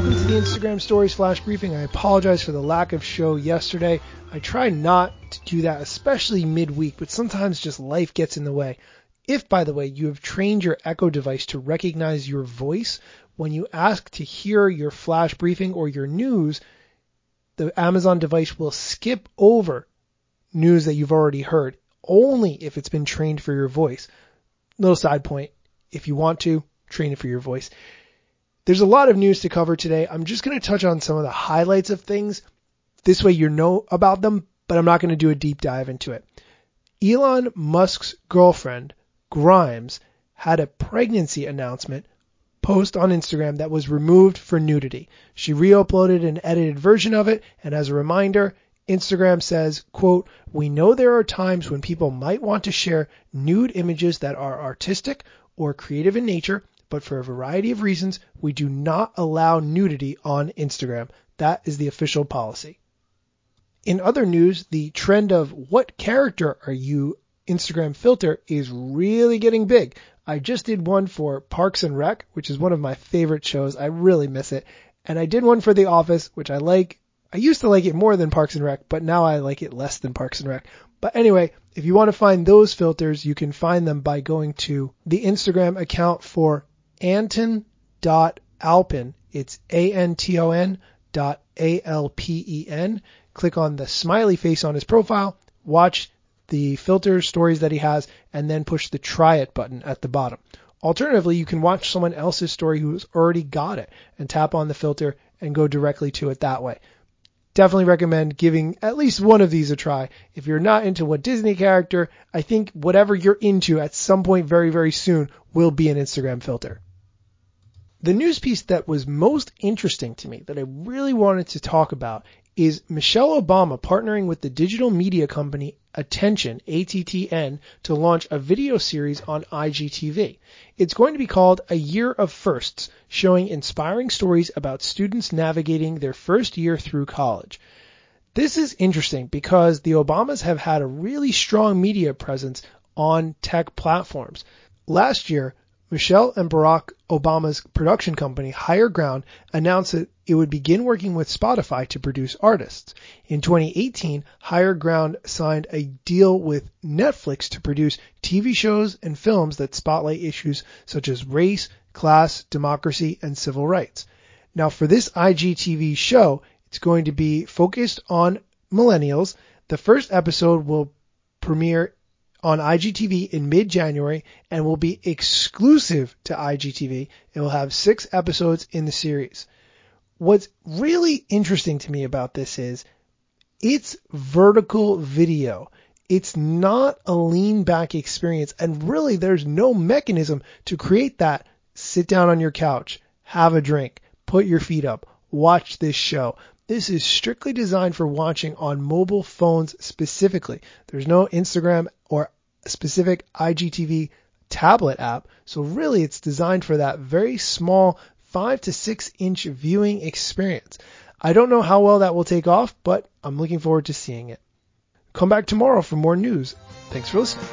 welcome to the Instagram Stories Flash Briefing. I apologize for the lack of show yesterday. I try not to do that, especially midweek, but sometimes just life gets in the way. If, by the way, you have trained your Echo device to recognize your voice when you ask to hear your flash briefing or your news, the Amazon device will skip over news that you've already heard only if it's been trained for your voice. Little side point. If you want to, train it for your voice. There's a lot of news to cover today. I'm just going to touch on some of the highlights of things. This way you know about them, but I'm not going to do a deep dive into it. Elon Musk's girlfriend, Grimes, had a pregnancy announcement post on Instagram that was removed for nudity. She re-uploaded an edited version of it, and as a reminder, Instagram says, quote, we know there are times when people might want to share nude images that are artistic or creative in nature, but for a variety of reasons, we do not allow nudity on Instagram. That is the official policy. In other news, the trend of what character are you Instagram filter is really getting big. I just did one for Parks and Rec, which is one of my favorite shows. I really miss it. And I did one for The Office, which I like. I used to like it more than Parks and Rec, but now I like it less than Parks and Rec. But anyway, if you want to find those filters, you can find them by going to the Instagram account for Anton.alpen. It's A-N-T-O-N dot A-L-P-E-N. Click on the smiley face on his profile, watch the filter stories that he has, and then push the try it button at the bottom. Alternatively, you can watch someone else's story who's already got it and tap on the filter and go directly to it that way. Definitely recommend giving at least one of these a try. If you're not into what Disney character, I think whatever you're into at some point very, very soon will be an Instagram filter. The news piece that was most interesting to me that I really wanted to talk about is Michelle Obama partnering with the digital media company Attention, ATTN, to launch a video series on IGTV. It's going to be called A Year of Firsts, showing inspiring stories about students navigating their first year through college. This is interesting because the Obamas have had a really strong media presence on tech platforms. Last year, Michelle and Barack Obama's production company, Higher Ground, announced that it would begin working with Spotify to produce artists. In 2018, Higher Ground signed a deal with Netflix to produce TV shows and films that spotlight issues such as race, class, democracy, and civil rights. Now, for this IGTV show, it's going to be focused on millennials. The first episode will premiere on IGTV in mid-January and will be exclusive to IGTV. It will have six episodes in the series. What's really interesting to me about this is it's vertical video. It's not a lean back experience. And really, there's no mechanism to create that. Sit down on your couch, have a drink, put your feet up, watch this show. This is strictly designed for watching on mobile phones specifically. There's no Instagram or specific IGTV tablet app. So really it's designed for that very small five to six inch viewing experience. I don't know how well that will take off, but I'm looking forward to seeing it. Come back tomorrow for more news. Thanks for listening.